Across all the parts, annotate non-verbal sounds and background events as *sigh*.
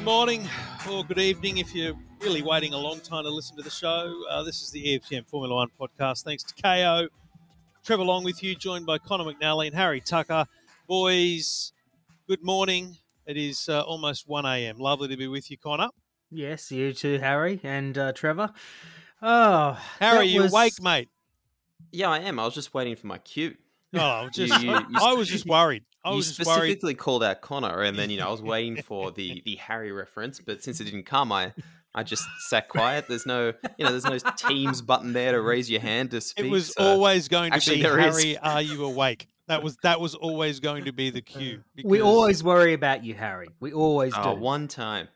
Good morning or good evening if you're really waiting a long time to listen to the show. Uh, this is the EFTM Formula One podcast. Thanks to Kayo. Trevor Long with you, joined by Conor McNally and Harry Tucker. Boys, good morning. It is uh, almost 1 a.m. Lovely to be with you, Conor. Yes, you too, Harry and uh, Trevor. Oh, Harry, you was... awake, mate? Yeah, I am. I was just waiting for my cue. Oh, just you, *laughs* you, you, I was just worried. I was you specifically called out Conor, and then you know I was *laughs* waiting for the the Harry reference, but since it didn't come, I I just sat quiet. There's no you know there's no Teams button there to raise your hand to speak. It was so. always going to Actually, be there Harry. is. Are you awake? That was that was always going to be the cue. We always worry about you, Harry. We always Oh, do. one time.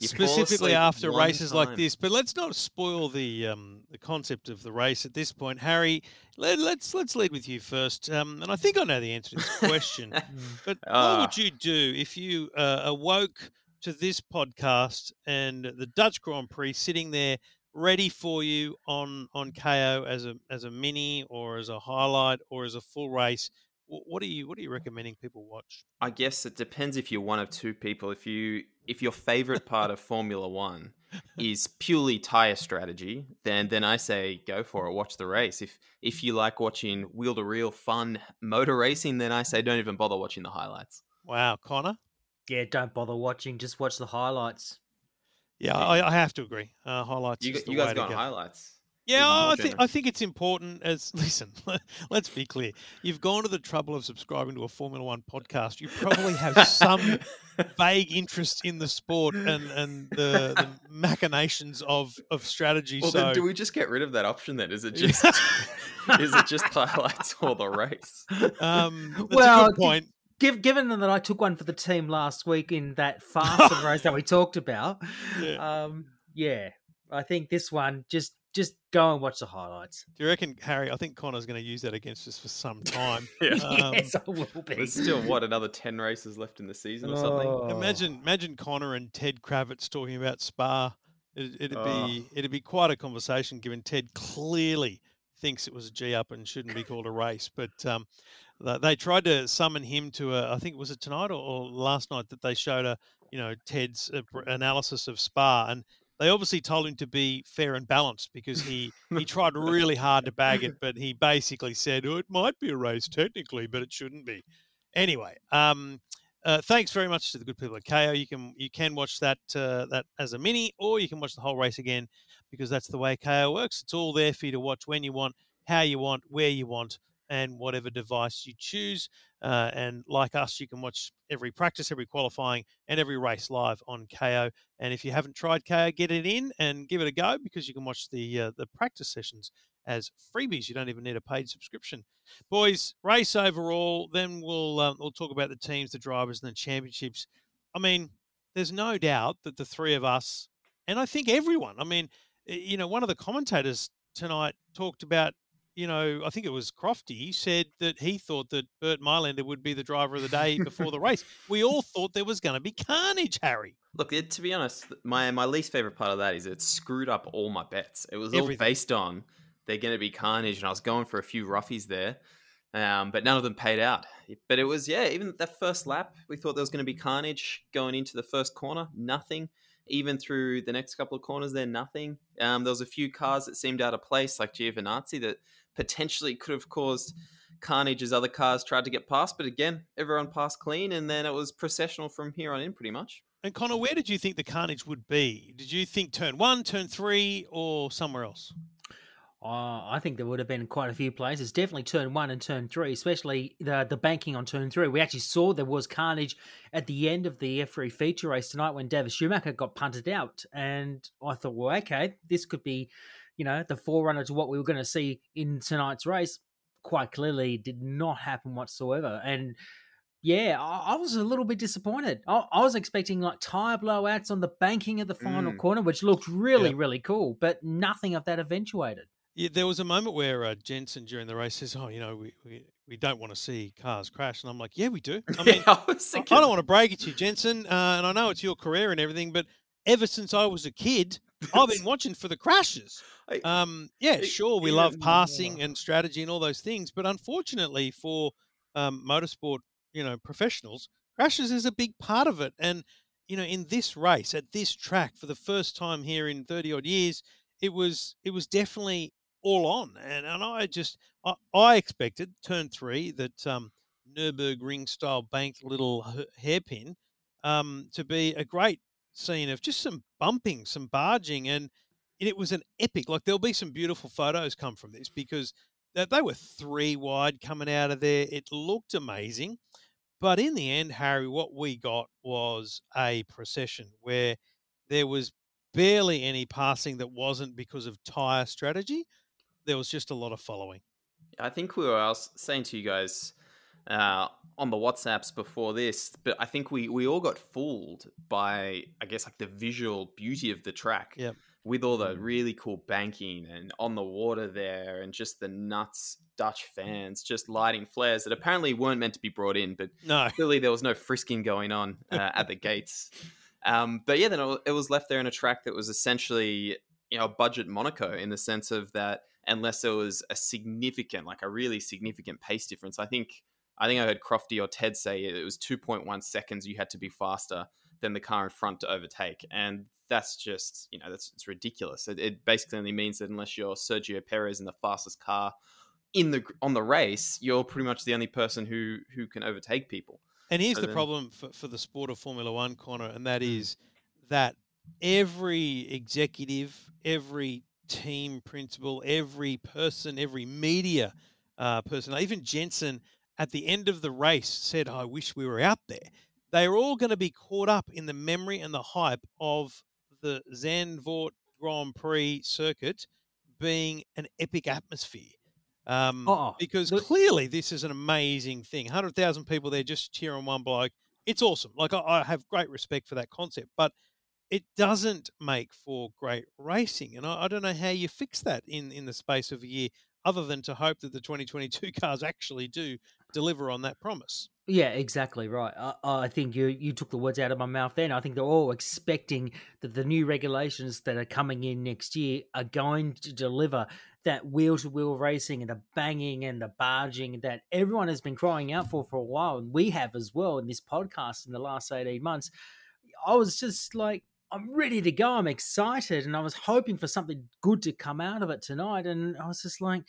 You specifically after one races like this. But let's not spoil the um, the concept of the race at this point, Harry. Let, let's let's lead with you first. Um, and I think I know the answer to this question. *laughs* but what Ah. would you do if you uh, awoke to this podcast and the Dutch Grand Prix sitting there ready for you on on Kayo as a as a mini or as a highlight or as a full race? Wh- What are you what are you recommending people watch? I guess it depends if you're one of two people. If you if your favorite part of Formula One is purely tire strategy, then then I say go for it. Watch the race. If if you like watching wheel to reel fun motor racing, then I say don't even bother watching the highlights. Wow, Conor. Yeah, don't bother watching. Just watch the highlights. Yeah, I, I have to agree. Uh, highlights. You, is the you way guys to got go. highlights. Yeah, even I think. I think it's important. As *laughs* listen, *laughs* let's be clear. You've gone to the trouble of subscribing to a Formula One podcast. You probably have some *laughs* vague interest in the sport and and the, the machinations of of strategy. Well, so then do we just get rid of that option? Then is it just is it just highlights or the race? um, that's Well, a good point. Giv given that I took one for the team last week in that fast race that we talked about, Yeah. um, yeah, I think this one just just go and watch the highlights. Do you reckon, Harry? I think Conor's going to use that against us for some *laughs* time. Yeah. *laughs* Um, yes, I will be. There's still what another ten races left in the season or something. Oh. Imagine, imagine Conor and Ted Kravitz talking about Spa. It, it'd Oh. be, it'd be quite a conversation, given Ted clearly thinks it was a G up and shouldn't be called a race. But um, they tried to summon him to a. I think was it tonight or, or last night that they showed a, you know, Ted's uh, analysis of Spa, and they obviously told him to be fair and balanced because he *laughs* he tried really hard to bag it, but he basically said, "Oh, it might be a race technically, but it shouldn't be." Anyway, um, uh, thanks very much to the good people at Kayo. You can you can watch that uh, that as a mini, or you can watch the whole race again because that's the way Kayo works. It's all there for you to watch when you want, how you want, where you want, and whatever device you choose. Uh, and like us, you can watch every practice, every qualifying, and every race live on Kayo. And if you haven't tried Kayo, get it in and give it a go because you can watch the uh, the practice sessions as freebies. You don't even need a paid subscription. Boys, race overall. Then we'll um, we'll talk about the teams, the drivers, and the championships. I mean, there's no doubt that the three of us, and I think everyone. I mean, you know, one of the commentators tonight talked about. You know, I think it was Crofty said that he thought that Bernd Maylander would be the driver of the day before the race. *laughs* We all thought there was going to be carnage, Harry. Look, it, to be honest, my my least favorite part of that is it screwed up all my bets. It was all based on they're going to be carnage, and I was going for a few roughies there, um, but none of them paid out. But it was yeah, even that first lap, we thought there was going to be carnage going into the first corner. Nothing. Even through the next couple of corners, there nothing. Um, there was a few cars that seemed out of place, like Giovinazzi, that potentially could have caused carnage as other cars tried to get past. But again, everyone passed clean, and then it was processional from here on in, pretty much. And Conor, where did you think the carnage would be? Did you think turn one, turn three, or somewhere else? Uh, I think there would have been quite a few places. Definitely turn one and turn three, especially the the banking on turn three. We actually saw there was carnage at the end of the F3 feature race tonight when David Schumacher got punted out, and I thought, well, okay, this could be, you know, the forerunner to what we were going to see in tonight's race. Quite clearly, did not happen whatsoever, and yeah, I, I was a little bit disappointed. I, I was expecting like tire blowouts on the banking of the final Mm. corner, which looked really, Yep. really cool, but nothing of that eventuated. Yeah, there was a moment where uh, Jenson during the race says, "Oh, you know, we, we, we don't want to see cars crash," and I'm like, "Yeah, we do. I *laughs* mean, I was I, I don't want to break it to you, Jenson, uh, and I know it's your career and everything, but ever since I was a kid, *laughs* I've been watching for the crashes. Um, yeah, sure, we love passing and strategy and all those things, but unfortunately for um, motorsport, you know, professionals, crashes is a big part of it. And you know, in this race at this track for the first time here in thirty odd years, it was it was definitely all on, and and I just I, I expected turn three that um, Nurburgring style banked little hairpin um, to be a great scene of just some bumping, some barging, and it was an epic. Like there'll be some beautiful photos come from this because they, were three wide coming out of there. It looked amazing. But in the end, Harry, what we got was a procession where there was barely any passing that wasn't because of tyre strategy. There was just a lot of following. I think we were saying to you guys uh, on the WhatsApps before this, but I think we we all got fooled by I guess like the visual beauty of the track. Yep. With all the really cool banking and on the water there, and just the nuts Dutch fans just lighting flares that apparently weren't meant to be brought in, but no. *laughs* clearly there was no frisking going on uh, at the gates. Um, but yeah, then it was left there in a track that was essentially you know a budget Monaco in the sense of that unless there was a significant, like a really significant pace difference, I think I think I heard Crofty or Ted say it was 2.1 seconds you had to be faster than the car in front to overtake. And that's just, you know, that's it's ridiculous. It, it basically only means that unless you're Sergio Perez in the fastest car in the on the race, you're pretty much the only person who who can overtake people. And here's so the then, problem for, for the sport of Formula One, Conor, and that mm. that every executive, every team principal, every person, every media uh, person, even Jenson at the end of the race said, I wish we were out there. They are all going to be caught up in the memory and the hype of the Zandvoort Grand Prix circuit being an epic atmosphere. Um, oh, because the- clearly this is an amazing thing. 100,000 people there just cheering one bloke. It's awesome. Like, I, I have great respect for that concept, but it doesn't make for great racing. And I, I, don't know how you fix that in, in the space of a year other than to hope that the 2022 *laughs* cars actually do deliver on that promise. Yeah, exactly right. I, I, think you you took the words out of my mouth. Then I think they're all expecting that the new regulations that are coming in next year are going to deliver that wheel to wheel racing and the banging and the barging that everyone has been crying out for for a while, and we have as well in this podcast in the last eighteen months. I was just like, I'm ready to go. I'm excited, and I was hoping for something good to come out of it tonight. And I was just like,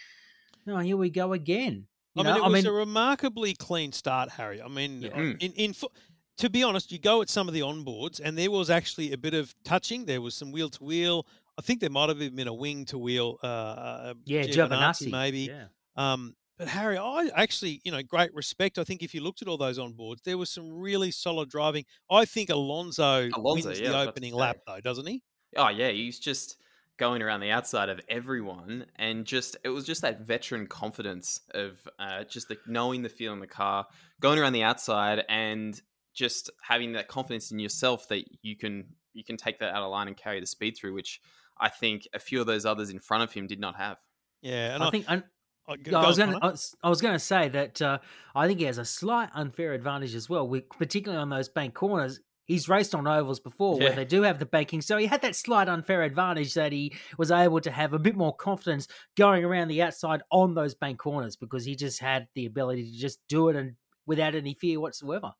"Oh, here we go again." You I know? mean, it was mean, a remarkably clean start, Harry. I mean, yeah. in, in to be honest, you go at some of the onboards, and there was actually a bit of touching. There was some wheel to wheel. I think there might have been a wing to wheel. Uh, uh yeah, Giovinazzi, maybe. Yeah. Um, but Harry, I actually, you know, great respect. I think if you looked at all those on boards, there was some really solid driving. I think Alonso, Alonso wins yeah, the opening lap, though, doesn't he? Oh yeah, he's just going around the outside of everyone, and just it was just that veteran confidence of uh, just like knowing the feel in the car, going around the outside, and just having that confidence in yourself that you can you can take that out of line and carry the speed through, which I think a few of those others in front of him did not have. Yeah, and I, I think. And- Oh, I was going. I was going to say that uh, I think he has a slight unfair advantage as well, with, particularly on those bank corners. He's raced on ovals before yeah. where they do have the banking, so he had that slight unfair advantage that he was able to have a bit more confidence going around the outside on those bank corners because he just had the ability to just do it and without any fear whatsoever.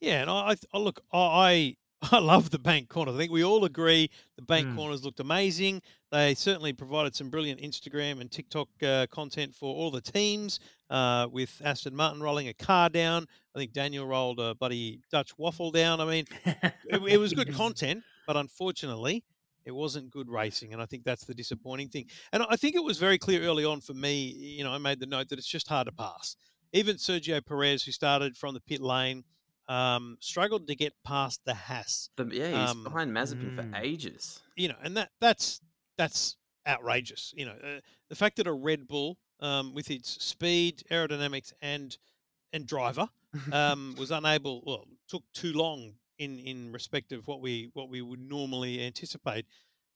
Yeah, and I, I look, I *laughs* I love the bank corners. I think we all agree the bank mm. corners looked amazing. They certainly provided some brilliant Instagram and TikTok uh, content for all the teams. Uh, with Aston Martin rolling a car down, I think Daniel rolled a buddy Dutch waffle down. I mean, it, it was good *laughs* content, but unfortunately, it wasn't good racing, and I think that's the disappointing thing. And I think it was very clear early on for me. You know, I made the note that it's just hard to pass. Even Sergio Perez, who started from the pit lane um, struggled to get past the Haas. The, yeah, he's um, behind Mazepin mm, for ages. You know, and that that's that's outrageous. You know, uh, the fact that a Red Bull, um, with its speed, aerodynamics, and and driver, um, was *laughs* unable, well, took too long in in respect of what we what we would normally anticipate.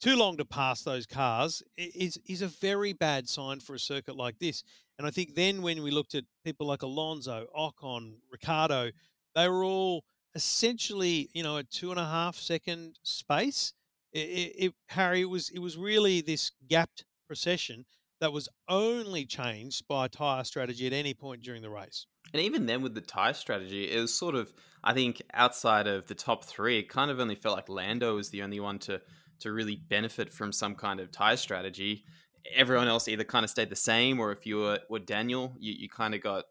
Too long to pass those cars is is a very bad sign for a circuit like this. And I think then when we looked at people like Alonso, Ocon, Ricciardo, they were all essentially, you know, a two and a half second space. It, it, it, Harry, it was it was really this gapped procession that was only changed by tyre strategy at any point during the race. And even then, with the tyre strategy, it was sort of, I think, outside of the top three, it kind of only felt like Lando was the only one to to really benefit from some kind of tyre strategy. Everyone else either kind of stayed the same, or if you were, were Daniel, you, you kind of got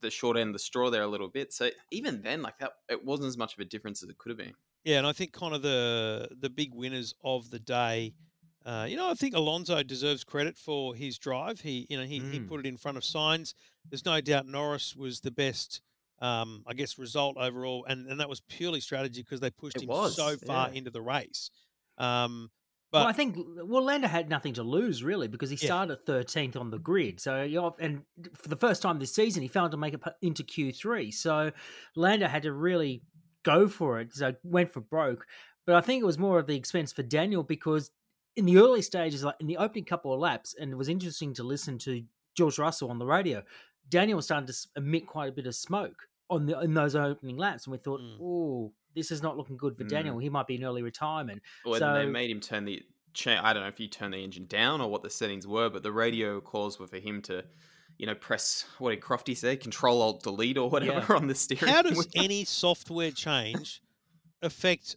the short end of the straw there a little bit. So even then, like that, it wasn't as much of a difference as it could have been. Yeah, and I think kind of the the big winners of the day. Uh, you know, I think Alonso deserves credit for his drive. He, you know, he, mm. he put it in front of Sainz. There's no doubt Norris was the best, um, I guess, result overall, and, and that was purely strategy because they pushed it him was, so far yeah. into the race. Um, but well, I think well, Lando had nothing to lose really because he Yeah. started thirteenth on the grid. So and for the first time this season, he failed to make it into Q three. So Lando had to really go for it. So went for broke. But I think it was more of the expense for Daniel because in the early stages, like in the opening couple of laps, and it was interesting to listen to George Russell on the radio. Daniel was starting to emit quite a bit of smoke on the in those opening laps, and we thought, Mm. oh, this is not looking good for Mm. Daniel. He might be in early retirement. Or then they made him turn the. Cha- I don't know if you turn the engine down or what the settings were, but the radio calls were for him to, you know, press what did Crofty say, Control Alt Delete or whatever *laughs* on the steering. how does wheel. any software change affect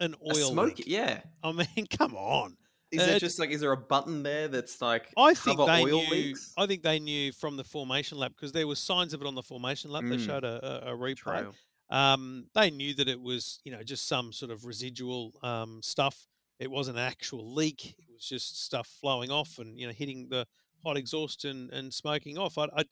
an A oil smoke? leak? Yeah. I mean, *laughs* come on. Is Uh, there just like is there a button there that's like I think cover they oil knew. leaks? I think they knew from the formation lap because there were signs of it on the formation lap. They Mm. showed a, a, a replay. Trail. Um, they knew that it was, you know, just some sort of residual um, stuff. It wasn't an actual leak. It was just stuff flowing off and you know hitting the hot exhaust and, and smoking off. I, I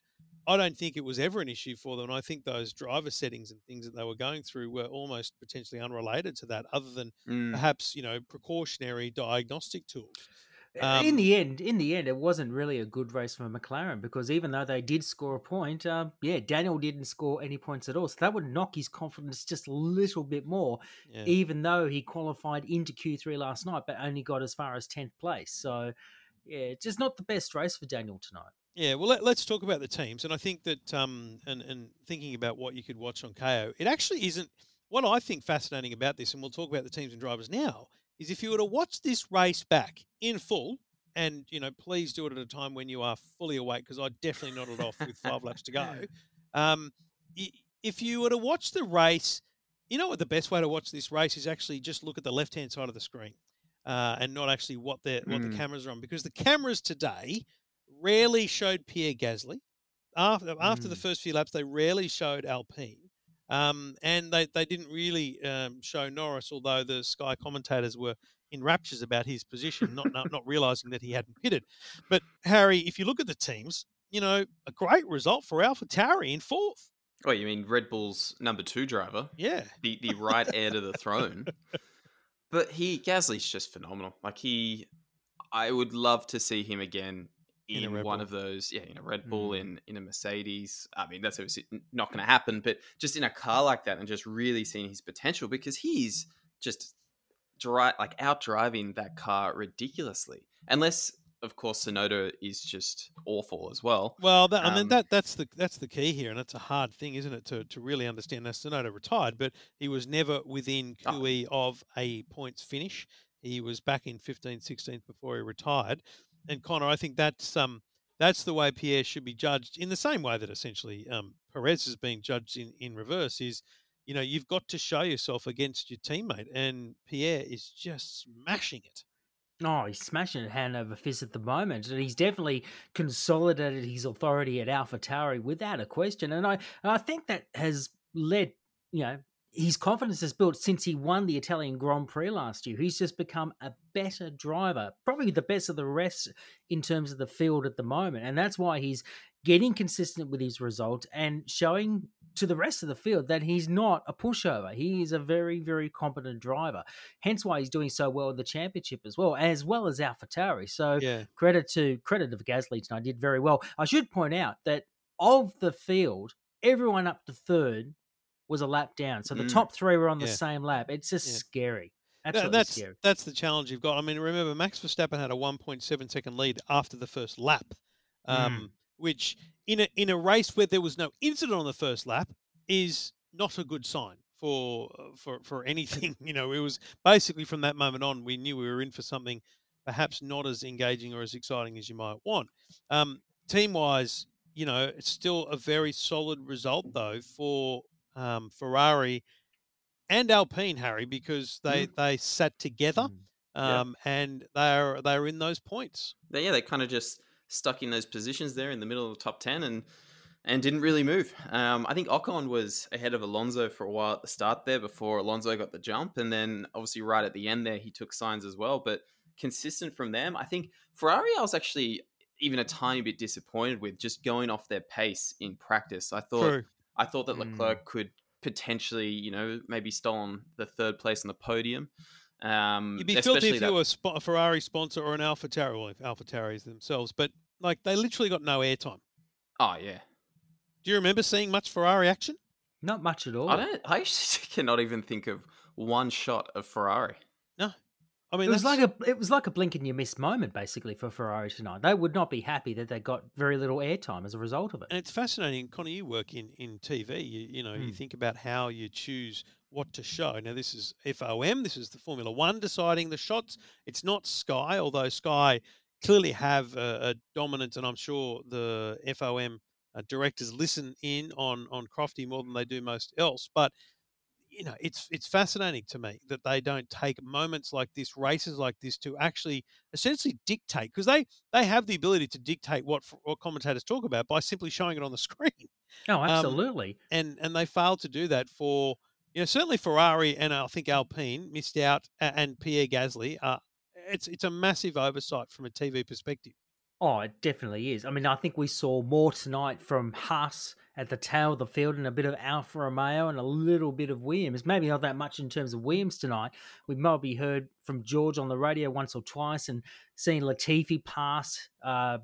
I don't think it was ever an issue for them. And I think those driver settings and things that they were going through were almost potentially unrelated to that, other than Mm. perhaps you know precautionary diagnostic tools. In Um, the end, in the end, it wasn't really a good race for McLaren because even though they did score a point, um, yeah, Daniel didn't score any points at all. So that would knock his confidence just a little bit more, Yeah. even though he qualified into Q3 last night, but only got as far as tenth place. So yeah, just not the best race for Daniel tonight. Yeah, well, let, let's talk about the teams, and I think that, um, and and thinking about what you could watch on Kayo, it actually isn't. What I think fascinating about this, and we'll talk about the teams and drivers now, is if you were to watch this race back in full, and you know, please do it at a time when you are fully awake, because I definitely nodded off with five laps to go. *laughs* Um, if you were to watch the race, you know what the best way to watch this race is actually just look at the left hand side of the screen, uh, and not actually what the what the Mm. cameras are on, because the cameras today rarely showed Pierre Gasly. After after the Mm. first few laps, they rarely showed Alpine, um, and they, they didn't really um, show Norris. Although the Sky commentators were in raptures about his position, not, not not realizing that he hadn't pitted. But Harry, if you look at the teams, you know a great result for Alpha Tauri in fourth. Oh, you mean Red Bull's number two driver, Yeah, the the right heir to the throne? But he Gasly's just phenomenal. Like he, I would love to see him again In in, one Bull. of those. Yeah, in a Red Bull, Mm. in in a Mercedes. I mean, that's obviously not going to happen. But just in a car like that, and just really seeing his potential because he's just dri like out driving that car ridiculously. Unless, of course, Tsunoda is just awful as well. Well, that, I mean Um, that that's the that's the key here, and it's a hard thing, isn't it, to, to really understand. Now, Tsunoda retired, but he was never within. QE of a points finish. He was back in 15th, 16th before he retired. And Conor, I think that's um that's the way Pierre should be judged in the same way that essentially um, Perez is being judged in in reverse. Is you know you've got to show yourself against your teammate, and Pierre is just smashing it. Oh, he's smashing it hand over fist at the moment, and he's definitely consolidated his authority at Alpha Tauri without a question. And I, and I think that has led, you know, his confidence has built since he won the Italian Grand Prix last year. He's just become a better driver, probably the best of the rest in terms of the field at the moment, and that's why he's getting consistent with his results and showing to the rest of the field that he's not a pushover. He is a very, very competent driver. Hence why he's doing so well in the championship as well, as well as AlphaTauri. So Yeah, credit to credit to Gasly tonight. Did very well. I should point out that of the field, everyone up to third was a lap down. So the Mm. top three were on the Yeah. same lap. It's just Yeah. scary. That- Absolutely that's scary. that's the challenge you've got. I mean, remember Max Verstappen had a 1.7 second lead after the first lap, um, which in a in a race where there was no incident on the first lap is not a good sign for for for anything. *laughs* You know, it was basically from that moment on we knew we were in for something perhaps not as engaging or as exciting as you might want. Um, team wise, you know, it's still a very solid result though for um, Ferrari and Alpine, Harry, because they Mm. they sat together Mm. Yeah. um, and they're they're in those points. Yeah, they kind of just stuck in those positions there in the middle of the top ten and and didn't really move. Um, I think Ocon was ahead of Alonso for a while at the start there before Alonso got the jump, and then obviously right at the end there he took Sainz as well. But consistent from them, I think Ferrari. I was actually even a tiny bit disappointed with just going off their pace in practice. I thought True. I thought that Mm. Leclerc could potentially, you know, maybe stolen the third place on the podium. Um, You'd be filthy if that- you were a, a Ferrari sponsor or an Alpha Tauri, well, if Alpha Tauris themselves, but like they literally got no airtime. Oh yeah, Do you remember seeing much Ferrari action? Not much at all. I don't. I actually *laughs* cannot even think of one shot of Ferrari. I mean, it was that's- like a it was like a blink and you miss moment basically for Ferrari tonight. They would not be happy that they got very little airtime as a result of it. and it's fascinating, Conor. You work in in TV. You you know you Mm. think about how you choose what to show. Now this is FOM. This is the Formula One deciding the shots. It's not Sky, although Sky clearly have a, a dominant, and I'm sure the FOM uh, directors listen in on on Crofty more than they do most else. But you know, it's it's fascinating to me that they don't take moments like this, races like this, to actually essentially dictate because they they have the ability to dictate what what commentators talk about by simply showing it on the *laughs* screen, Oh, absolutely. and and they failed to do that for you know certainly Ferrari and I think Alpine missed out and Pierre Gasly. Uh, it's it's a massive oversight from a TV perspective. Oh, it definitely is. I mean, I think we saw more tonight from Haas at the tail of the field and a bit of Alfa Romeo and a little bit of Williams. Maybe not that much in terms of Williams tonight. We might be heard from George on the radio once or twice and seen Latifi pass uh,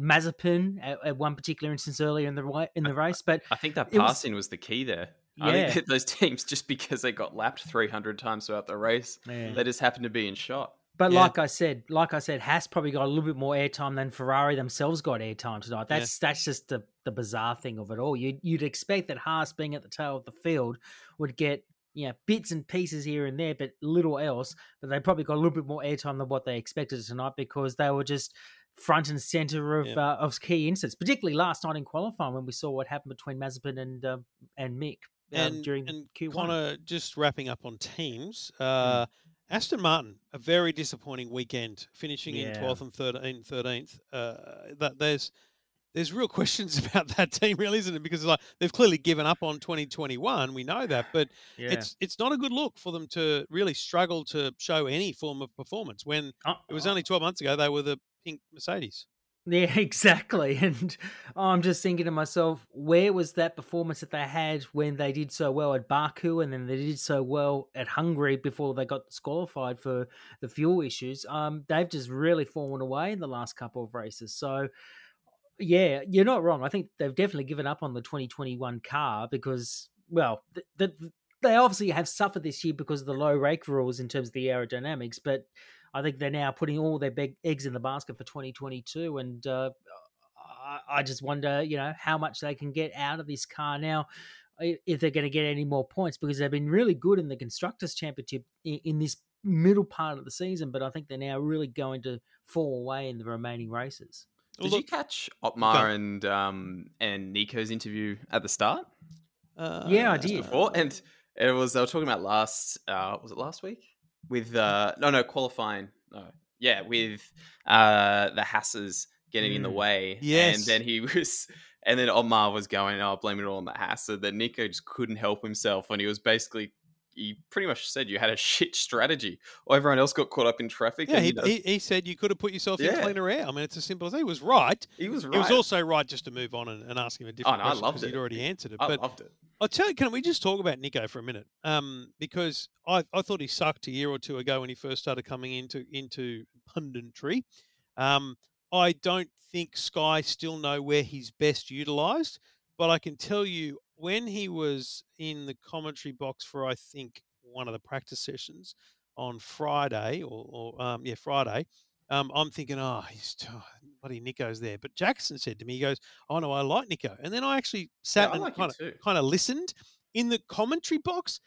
Mazepin at, at one particular instance earlier in the in the race. But I think that It was- passing was, the key there. I Yeah. think *laughs* those teams just because they got lapped 300 times throughout the race, Yeah. they just happened to be in shot. But Yeah. like I said, like I said, Haas probably got a little bit more airtime than Ferrari themselves got airtime tonight. Yeah. That's that's just the, the bizarre thing of it all. You'd you'd expect that Haas being at the tail of the field would get you know, bits and pieces here and there, but little else. But they probably got a little bit more airtime than what they expected tonight because they were just front and center of Yeah. uh, of key incidents, particularly last night in qualifying when we saw what happened between Mazepin and um, and Mick um, And during and Q1. Conor, just wrapping up on teams. Hmm. Uh, Aston Martin, a very disappointing weekend, finishing in 12th and 13th. 13th. Uh, that there's there's real *laughs* questions about that team, really, isn't it? Because like they've clearly given up on 2021. We know that, but yeah. it's it's not a good look for them to really struggle to show any form of performance when Uh, it was only 12 months ago they were the pink Mercedes. Yeah, *laughs* exactly. And I'm just thinking to myself, where was that performance that they had when they did so well at Baku and then they did so well at Hungary before they got disqualified for the fuel issues? Um, they've just really fallen away in the last couple of races. So, yeah, you're not wrong. I think they've definitely given up on the 2021 car because, well, th- they obviously have suffered this year because of the low rake rules in terms of the aerodynamics, but I think they're now putting all their big eggs in the basket for 2022, and uh, I, I just wonder, you know, how much they can get out of this car now, if they're going to get any more points, because they've been really good in the constructors' championship in, in this middle part of the season, but I think they're now really going to fall away in the remaining races. Well, Did you catch Otmar and um, and Nico's interview at the start uh, Yeah, I did. before? And it was they were talking about last uh, was it last week with uh, no no qualifying no yeah with uh, the Haases getting in the Mm. way Yes. and then he *laughs* was and then Omar was going oh blame it all on the Haas so then Nico just couldn't help himself and he was basically he pretty much said you had a *laughs* shit strategy or everyone else got caught up in traffic Yeah, and he, he, he said you could have put yourself in cleaner air. I mean, it's as simple as that. He was right. he was right It was also right just to move on and, and ask him a different no, I question loved 'cause he'd already answered it. I but loved it I'll tell you, can we just talk about Nico for a minute? Um, because I, I thought he sucked a year or two ago when he first started coming into into punditry. Um, I don't think Sky still know where he's best utilised, but I can tell you when he was in the commentary box for I think one of the practice sessions on Friday or, or um, yeah Friday. Um, I'm thinking, oh, he's oh, bloody Nico's there. But Jackson said to me, he goes, "Oh no, I like Nico." And then I actually sat yeah, and like kind of kind of listened in the commentary box,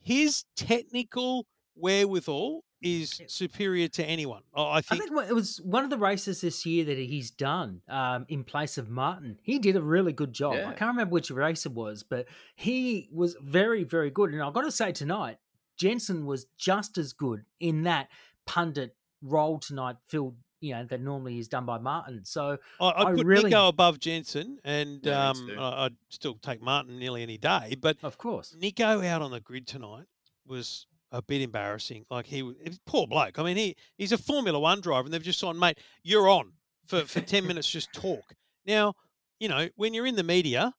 his technical wherewithal is superior to anyone. I I I think. think it was one of the races this year that he's done um, in place of Martin. He did a really good job. Yeah. I can't remember which race it was, but he was very, very good. And I've got to say tonight, Jenson was just as good in that pundit role tonight, filled, you know, that normally is done by Martin. So I, I I put really- Nico above Jenson, and Yeah, um. I- I'd still take Martin nearly any day. But of course, Nico out on the grid tonight was a bit embarrassing. Like he, was- poor bloke. I mean, he he's a Formula One driver, and they've just gone, mate, you're on for for ten minutes. Just talk. Now, you know, when you're in the media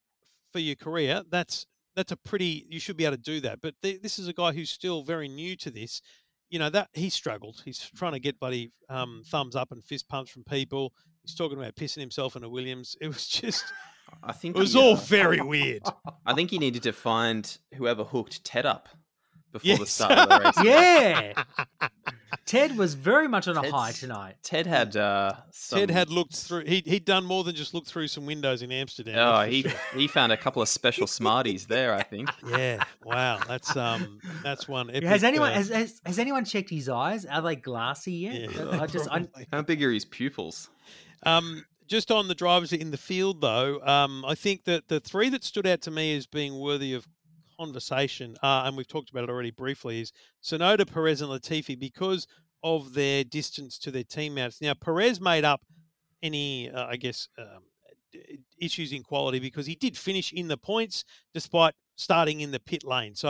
for your career, that's that's a pretty. You should be able to do that. But th- this is a guy who's still very new to this. You know that he struggled. He's trying to get bloody um, thumbs up and fist pumps from people. He's talking about pissing himself in a Williams. *laughs* It was just, I think it was he, all uh, very weird. I think he needed to find whoever hooked Ted up before the start of the race. *laughs* yeah. Ted was very much on a high tonight. Ted had uh, some, Ted had looked through. He he'd done more than just look through some windows in Amsterdam. Oh, he sure. he found a couple of special smarties there. I think. *laughs* yeah. Wow. That's um. That's one. *laughs* Epic, has anyone uh, has, has, has anyone checked his eyes? Are they glassy yet? yeah, I just I, probably. How big are his pupils? Um, just on the drivers in the field, though, um, I think that the three that stood out to me as being worthy of conversation, uh, and we've talked about it already briefly, is Tsunoda, Perez, and Latifi because of their distance to their teammates. Now, Perez made up any, uh, I guess, um, issues in quality because he did finish in the points despite starting in the pit lane. So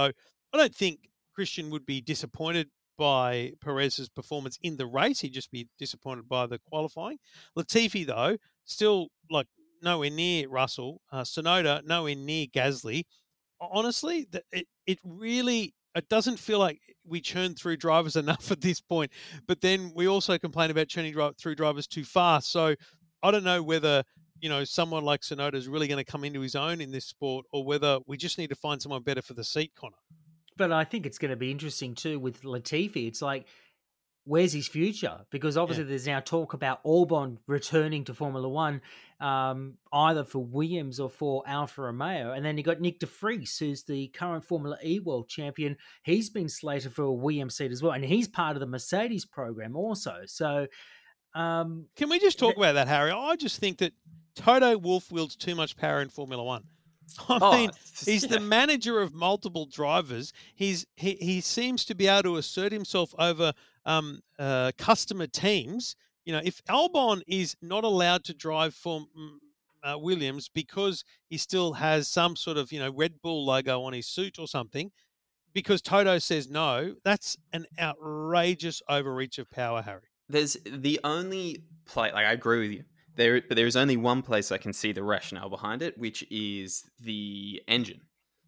I don't think Christian would be disappointed by Perez's performance in the race. He'd just be disappointed by the qualifying. Latifi, though, still like nowhere near Russell. Uh, Tsunoda, nowhere near Gasly. Honestly, it, it really it doesn't feel like we churn through drivers *laughs* enough at this point. But then we also complain about churning through drivers too fast. So I don't know whether you know someone like Tsunoda is really going to come into his own in this sport, or whether we just need to find someone better for the seat, Conor. but I think it's going to be interesting too with Latifi. It's like, where's his future? Because obviously there's now talk about Albon returning to Formula One, um, either for Williams or for Alfa Romeo. And then you got Nyck De Vries, who's the current Formula E world champion. He's been slated for a Williams seat as well, and he's part of the Mercedes program also. So. Um, Can we just talk Th- about that, Harry? I just think that Toto Wolff wields too much power in Formula One. *laughs* I Oh, mean, he's the manager of multiple drivers. He's he, he seems to be able to assert himself over um, uh, customer teams. You know, if Albon is not allowed to drive for mm, uh, Williams because he still has some sort of you know Red Bull logo on his suit or something, because Toto says no, that's an outrageous overreach of power, Harry. There's the only play. Like I agree with you. There, but there is only one place I can see the rationale behind it, which is the engine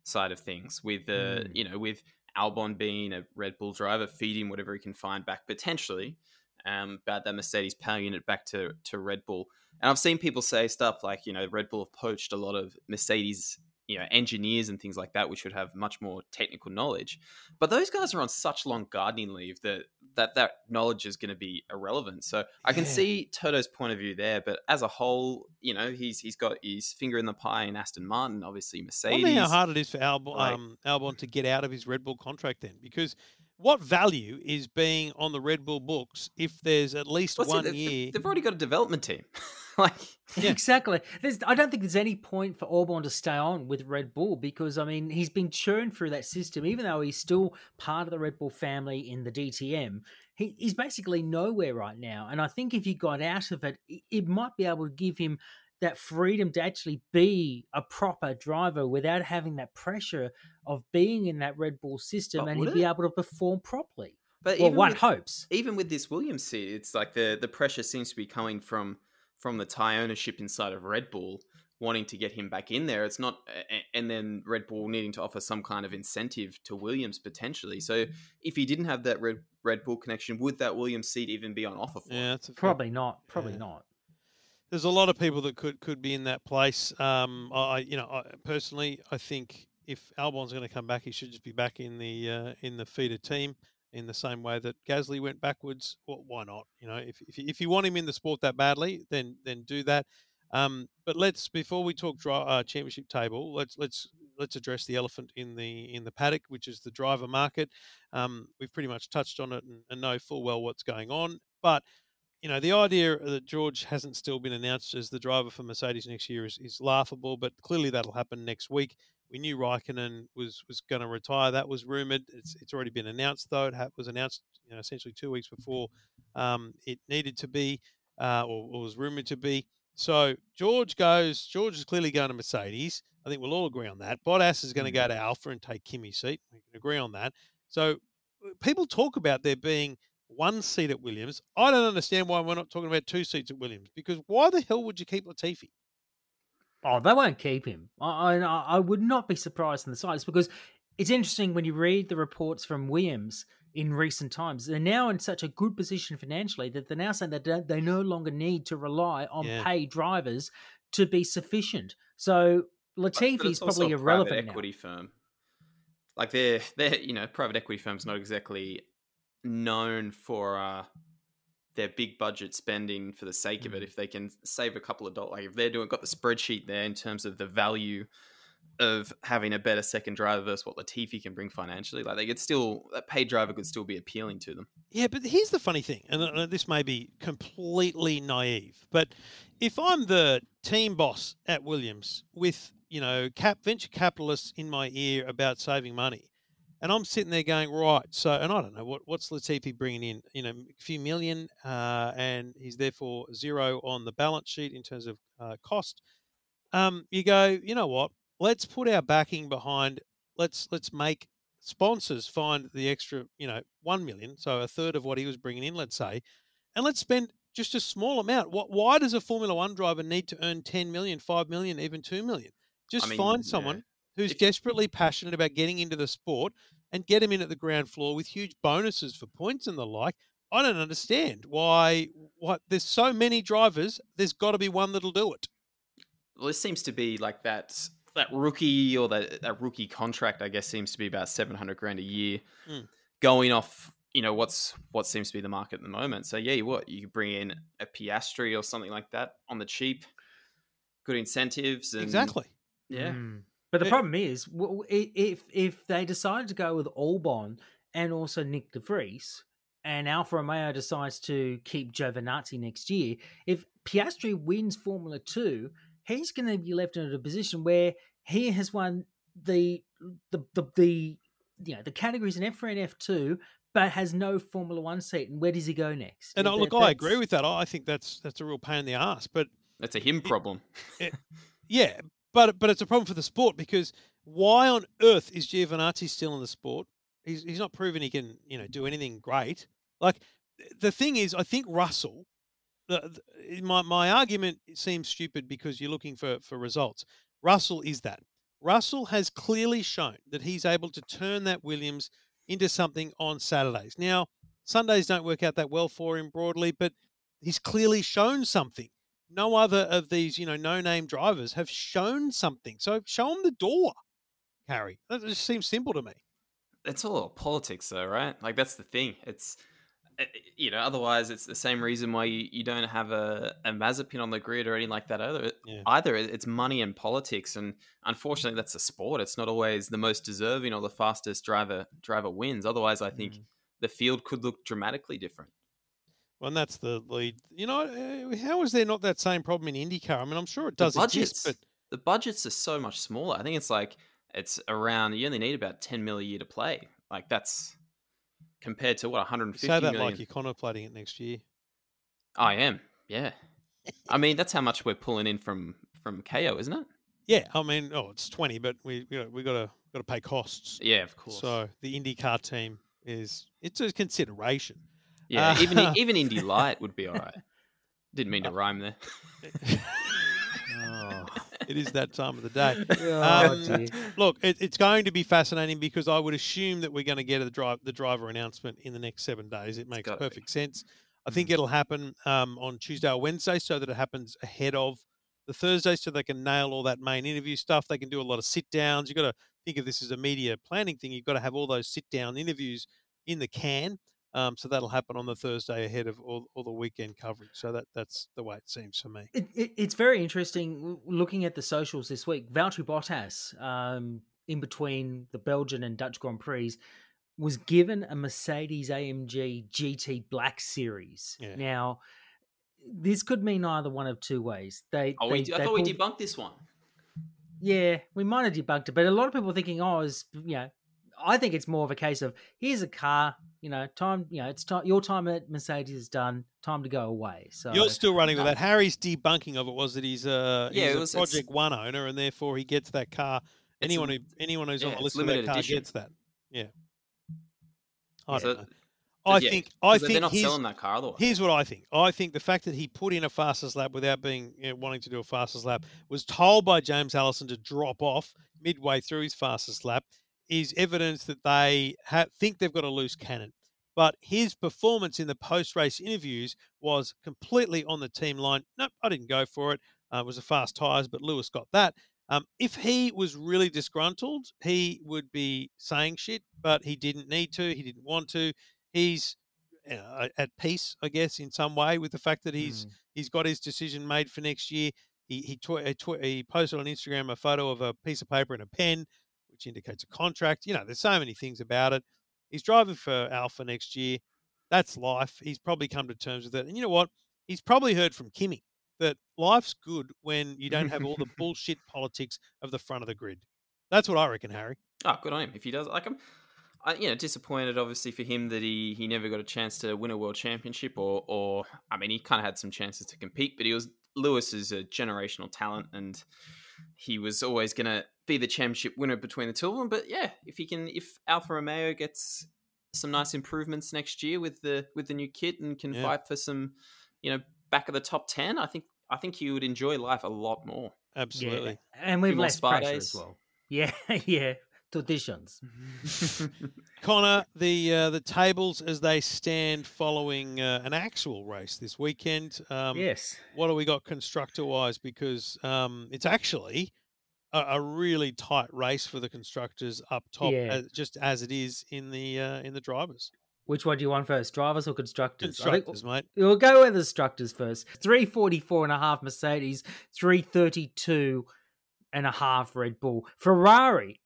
side of things. With the, you know, with Albon being a Red Bull driver, feeding whatever he can find back potentially, um, about that Mercedes power unit back to to Red Bull. And I've seen people say stuff like, you know, Red Bull have poached a lot of Mercedes, you know, engineers and things like that, which would have much more technical knowledge. But those guys are on such long gardening leave that that, that knowledge is going to be irrelevant. So I can Yeah. see Toto's point of view there, but as a whole, you know, he's he's got his finger in the pie in Aston Martin, obviously I Mercedes. wonder how hard it is for Albon, Like- um, Albon to get out of his Red Bull contract then, because what value is being on the Red Bull books if there's at least What's it- one they've- year? They've already got a development team. *laughs* like Yeah. Exactly. There's, I don't think there's any point for Albon to stay on with Red Bull because I mean he's been churned through that system, even though he's still part of the Red Bull family in the DTM. He, he's basically nowhere right now, and I think if he got out of it, it- it might be able to give him that freedom to actually be a proper driver without having that pressure of being in that Red Bull system, But and he'd be able to perform properly. but Well, even one with- hopes. even with this Williams seat, it's like the the pressure seems to be coming from from the Thai ownership inside of Red Bull wanting to get him back in there. It's not, a- a- and then Red Bull needing to offer some kind of incentive to Williams potentially. So if he didn't have that Red Red Bull connection, would that Williams seat even be on offer for? Yeah, that's Probably not. Probably Yeah. not. There's a lot of people that could could be in that place. Um, I, you know, I, personally, I think if Albon's going to come back, he should just be back in the uh, in the feeder team in the same way that Gasly went backwards. Well, why not? You know, if if, you- if you want him in the sport that badly, then then do that. Um, but let's before we talk dri uh, championship table, let's let's let's address the elephant in the in the paddock, which is the driver market. Um, we've pretty much touched on it and, and know full well what's going on. But you know, the idea that George hasn't still been announced as the driver for Mercedes next year is, is laughable. But clearly, that'll happen next week. We knew Raikkonen was was going to retire. That was rumored. It's it's already been announced though. It was announced you know essentially two weeks before um, it needed to be uh, or, or was rumored to be. So George goes. George is clearly going to Mercedes. I think we'll all agree on that. Bottas is going to go to Alfa and take Kimi's seat. We can agree on that. So people talk about there being one seat at Williams. I don't understand why we're not talking about two seats at Williams because why the hell would you keep Latifi? Oh, they won't keep him. I, I, I would not be surprised in the size because it's interesting when you read the reports from Williams in recent times. They're now in such a good position financially that they're now saying that they no longer need to rely on yeah. paid drivers to be sufficient. So Latifi is probably a irrelevant. equity now. firm, like they're they're you know private equity firms not exactly known for uh, their big budget spending for the sake of it. Mm. If they can save a couple of dollars, like if they're doing got the spreadsheet there in terms of the value of having a better second driver versus what Latifi can bring financially. Like they could still a paid driver could still be appealing to them. Yeah, but here's the funny thing, and this may be completely naive, but if I'm the team boss at Williams with you know cap venture capitalists in my ear about saving money, and I'm sitting there going right, so and I don't know what what's Latifi bringing in, you know, a few million, uh, and he's therefore zero on the balance sheet in terms of uh, cost. Um, you go, you know what? let's put our backing behind let's let's make sponsors find the extra you know 1 million so a third of what he was bringing in let's say and let's spend just a small amount what why does a formula 1 driver need to earn 10 million 5 million even 2 million just I mean, find someone yeah. Who's if desperately passionate about getting into the sport and get him in at the ground floor with huge bonuses for points and the like i don't understand why what there's so many drivers there's got to be one that'll do it well this seems to be like that that rookie or that that rookie contract, I guess, seems to be about seven hundred grand a year, mm. going off. You know what's what seems to be the market at the moment. So yeah, you what you bring in a Piastri or something like that on the cheap, good incentives. And, exactly. Yeah. Mm. But the eh problem is, if if they decided to go with Albon and also Nyck de Vries, and Alfa Romeo decides to keep Giovinazzi next year, if Piastri wins Formula Two, he's going to be left in a position where he has won the the the, the you know the categories in F3 and F2, but has no Formula One seat. And where does he go next? And that, oh, look, I agree with that. I think that's that's a real pain in the ass. But that's a him problem. It, *laughs* yeah, but but it's a problem for the sport because why on earth is Giovinazzi still in the sport? He's he's not proven he can you know do anything great. Like the thing is, I think Russell the, the, my, my argument seems stupid because you're looking for, for results. Russell is that. Russell has clearly shown that he's able to turn that Williams into something on Saturdays. Now, Sundays don't work out that well for him broadly, but he's clearly shown something. No other of these, you know, no-name drivers have shown something. So show them the door, Harry. That just seems simple to me. It's all politics, though, right? Like that's the thing. It's Eh, you know, otherwise it's the same reason why you, you don't have a, a Mazepin on the grid or anything like that either. Yeah. Either it's money and politics, and unfortunately, that's a sport. It's not always the most deserving or the fastest driver driver wins. Otherwise, I think mm. the field could look dramatically different. Well, and that's the lead. You know, eh, how is there not that same problem in IndyCar? I mean, I'm sure it does budgets, exist, but the budgets are so much smaller. I think it's like it's around. You only need about ten mil a year to play. Like that's compared to what 150 Say that million. like you're contemplating it next year. I am. Yeah. I mean, that's how much we're pulling in from from Kayo, isn't it? Yeah, I mean, oh, it's 20, but we you know, we got to got to pay costs. Yeah, of course. So the IndyCar team is it's a consideration. Yeah, uh, even *laughs* even Indy Light would be all right. Didn't mean to uh, rhyme there. oh *laughs* it is that time of the day. Oh, um, look, it, it's going to be fascinating because I would assume that we're going to get the drive the driver announcement in the next seven days. It makes perfect be. sense. I think mm. it'll happen um, on Tuesday or Wednesday, so that it happens ahead of the Thursday, so they can nail all that main interview stuff. They can do a lot of sit downs. You've got to think of this as a media planning thing. You've got to have all those sit down interviews in the can. Um, so that'll happen on the Thursday ahead of all, all the weekend coverage. So that that's the way it seems for me. It, it, it's very interesting looking at the socials this week. Valtteri Bottas, um, in between the Belgian and Dutch Grand Prix, was given a Mercedes AMG GT Black Series. Yeah. Now, this could mean either one of two ways. They, Oh, they, we, I they thought we debunked this one. Yeah, we might have debunked it, but a lot of people are thinking, oh, is you know, I think it's more of a case of here's a car, you know, time, you know, it's time. Your time at Mercedes is done. Time to go away. So You're still running with no. that. Harry's debunking of it was that he's a, Yeah, he's it was- it's- Project One owner, and therefore he gets that car. Anyone a- who anyone who's on yeah, the list of that car edition. gets that. Yeah. I So- don't know. I yeah, think I 'cause they're think not selling that car otherwise. Here's what I think. I think the fact that he put in a fastest lap without being you know, wanting to do a fastest lap was told by James Allison to drop off midway through his fastest lap is evidence that they ha- think they've got a loose cannon. But his performance in the post-race interviews was completely on the team line. Nope, I didn't go for it. Uh, it was a fast tyres, but Lewis got that. Um, if he was really disgruntled, he would be saying shit, but he didn't need to. He didn't want to. He's uh, at peace, I guess, in some way with the fact that he's Mm. he's got his decision made for next year. He he, tw- he, tw- he posted on Instagram a photo of a piece of paper and a pen, which indicates a contract. You know, there's so many things about it. He's driving for Alfa next year. That's life. He's probably come to terms with it. And you know what? He's probably heard from Kimi that life's good when you don't have all the *laughs* bullshit politics of the front of the grid. That's what I reckon, Harry. Oh, good on him. If he does, like, I'm, I, you know, disappointed obviously for him that he he never got a chance to win a world championship, or or I mean, he kind of had some chances to compete, but he was Lewis is a generational talent, and he was always going to be the championship winner between the two of them. But yeah, if he can, if Alfa Romeo gets some nice improvements next year with the with the new kit and can Yeah. fight for some, you know, back of the top ten, I think I think he would enjoy life a lot more. Absolutely. Yeah, and we've more less pressure days. as well. *laughs* Yeah, yeah, traditions. *laughs* Conor, the uh, the tables as they stand following uh, an actual race this weekend. Um, yes. What do we got constructor wise? Because um, it's actually a, a really tight race for the constructors up top, Yeah. as, just as it is in the uh, in the drivers. Which one do you want first, drivers or constructors? I think- Constructors, mate. We'll go with the constructors first. 344 and a half Mercedes, 332 and a half Red Bull. Ferrari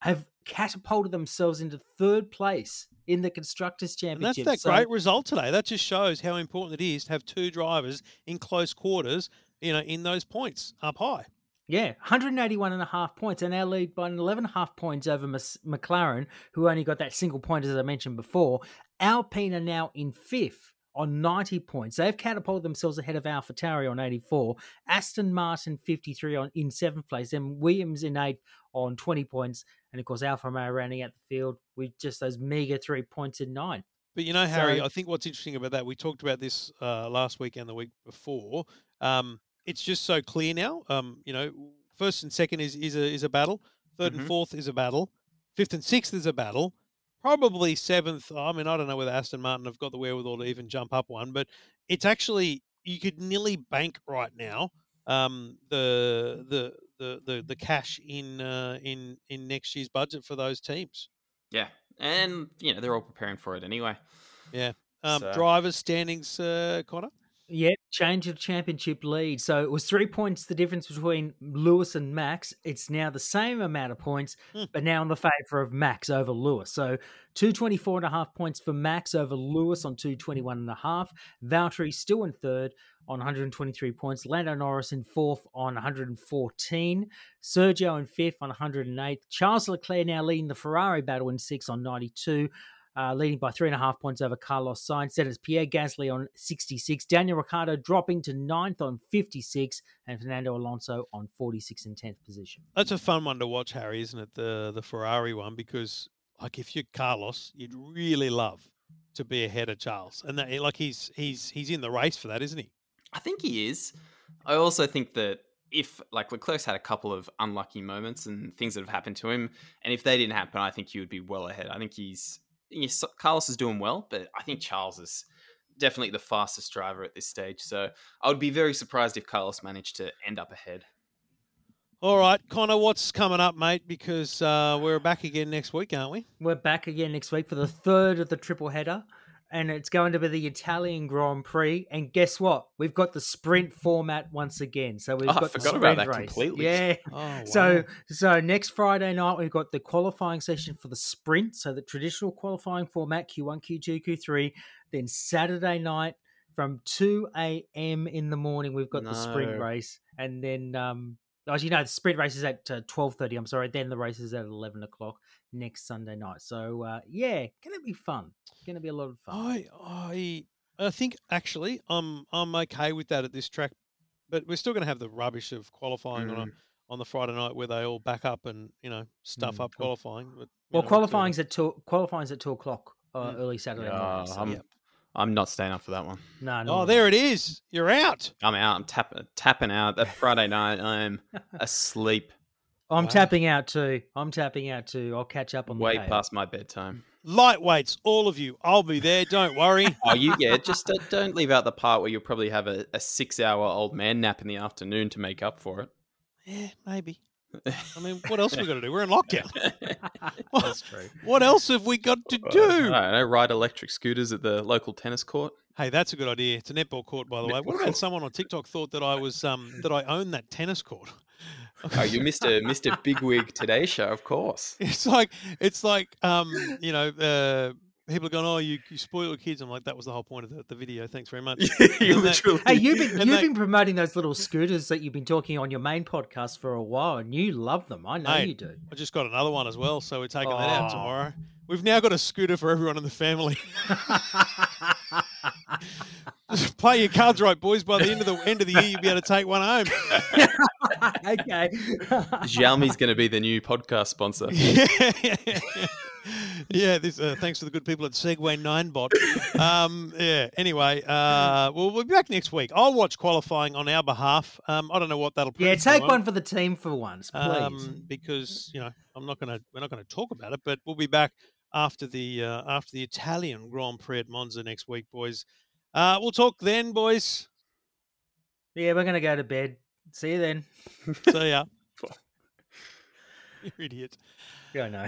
have catapulted themselves into third place in the constructors And that's that So- great result today. That just shows how important it is to have two drivers in close quarters. You know, in those points up high. Yeah, 181 and a half points, and now lead by 11 and a half points over Mas- McLaren, who only got that single point, as I mentioned before. Alpine are now in fifth on 90 points. They've catapulted themselves ahead of AlphaTauri on 84. Aston Martin 53 on in seventh place, then Williams in eighth on 20 points, and of course Alfa Romeo rounding out the field with just those meager three points in nine. But you know, Harry, So- I think what's interesting about that, we talked about this uh, last week and the week before. Um, it's just so clear now. Um, you know, first and second is is a is a battle. 3rd Mhm. and fourth is a battle. Fifth and sixth is a battle. Probably seventh. I mean, I don't know whether Aston Martin have got the wherewithal to even jump up one, but it's actually you could nearly bank right now um, the, the the the the cash in uh, in in next year's budget for those teams. Yeah, and you know they're all preparing for it anyway. Yeah. Um, So- drivers standings, uh, Conor. Yeah, change of championship lead. So it was three points the difference between Lewis and Max. It's now the same amount of points, Hmm. but now in the favour of Max over Lewis. So 224 and a half points for Max over Lewis on 221 and a half. Valtteri still in third on 123 points. Lando Norris in fourth on 114. Sergio in fifth on 108. Charles Leclerc now leading the Ferrari battle in sixth on 92 uh, leading by three and a half points over Carlos Sainz. Then it's Pierre Gasly on 66. Daniel Ricciardo dropping to ninth on 56. And Fernando Alonso on 46 and 10th position. That's a fun one to watch, Harry, isn't it? The the Ferrari one because like if you're Carlos, you'd really love to be ahead of Charles, and that like he's he's he's in the race for that, isn't he? I think he is. I also think that if like Leclerc's had a couple of unlucky moments and things that have happened to him, and if they didn't happen, I think he would be well ahead. I think he's yes, Carlos is doing well, but I think Charles is definitely the fastest driver at this stage. So I would be very surprised if Carlos managed to end up ahead. All right, Conor, what's coming up, mate? Because uh, we're back again next week, aren't we? We're back again next week for the third of the triple header. And it's going to be the Italian Grand Prix. And guess what? We've got the sprint format once again. So we've Oh, I got the forgot about sprint that race. completely. Yeah. Oh, *laughs* So wow. so next Friday night we've got the qualifying session for the sprint. So the traditional qualifying format Q1, Q2, Q3. Then Saturday night from two a.m. in the morning we've got the sprint race, and then um, as you know, the sprint race is at uh, twelve thirty. I'm sorry. Then the race is at eleven o'clock next Sunday night. So uh, yeah, gonna be fun. Gonna be a lot of fun. I I I think actually I'm I'm okay with that at this track, but we're still going to have the rubbish of qualifying on a, Mm. on the Friday night where they all back up and you know stuff Mm, up cool. qualifying. But, well, know, qualifying's at two. Qualifying's at two o'clock uh, Mm. early Saturday Yeah, morning. So, I'm, Yep. I'm not staying up for that one. no, no, Oh, there it is. You're out. I'm out. I'm tap, tapping out. That Friday night, I'm *laughs* asleep I'm Wow. tapping out too. I'm tapping out too. I'll catch up on the way past my bedtime. Lightweights, all of you. I'll be there. Don't worry. *laughs* Oh, you yeah. Just uh, don't leave out the part where you'll probably have a, a six-hour old man nap in the afternoon to make up for it. yeah, maybe. I mean, what else we got to do? We're in lockdown. *laughs* it. That's true. What else have we got to do? I know, ride electric scooters at the local tennis court. Hey, that's a good idea. It's a netball court, by the way. Netball What about court. someone on TikTok thought that I was um that I own that tennis court? Oh, you missed a missed a bigwig Today show, of course. *laughs* It's like it's like um you know uh people are going oh you, you spoil your kids. I'm like that was the whole point of the, the video. Thanks very much. *laughs* you that- Hey, you've been you've they- been promoting those little scooters that you've been talking on your main podcast for a while, and you love them. I know Mate, you do. I just got another one as well, so we're taking that out Oh. tomorrow. We've now got a scooter for everyone in the family. Just *laughs* play your cards right, boys. By the end of the end of the year, you'll be able to take one home. *laughs* okay. Xiaomi's going to be the new podcast sponsor. yeah, this. Uh, thanks to the good people at Segway Ninebot. Um, yeah. Anyway, uh, we'll, we'll be back next week. I'll watch qualifying on our behalf. Um, I don't know what that'll. Be. Yeah, take one for the team for once, please. um, because you know I'm not gonna we're not gonna talk about it, but we'll be back after the uh, after the Italian Grand Prix at Monza next week, boys. Uh, we'll talk then, boys. yeah, we're gonna go to bed. See you then. *laughs* See ya. *laughs* *laughs* you idiot. Yeah, I know.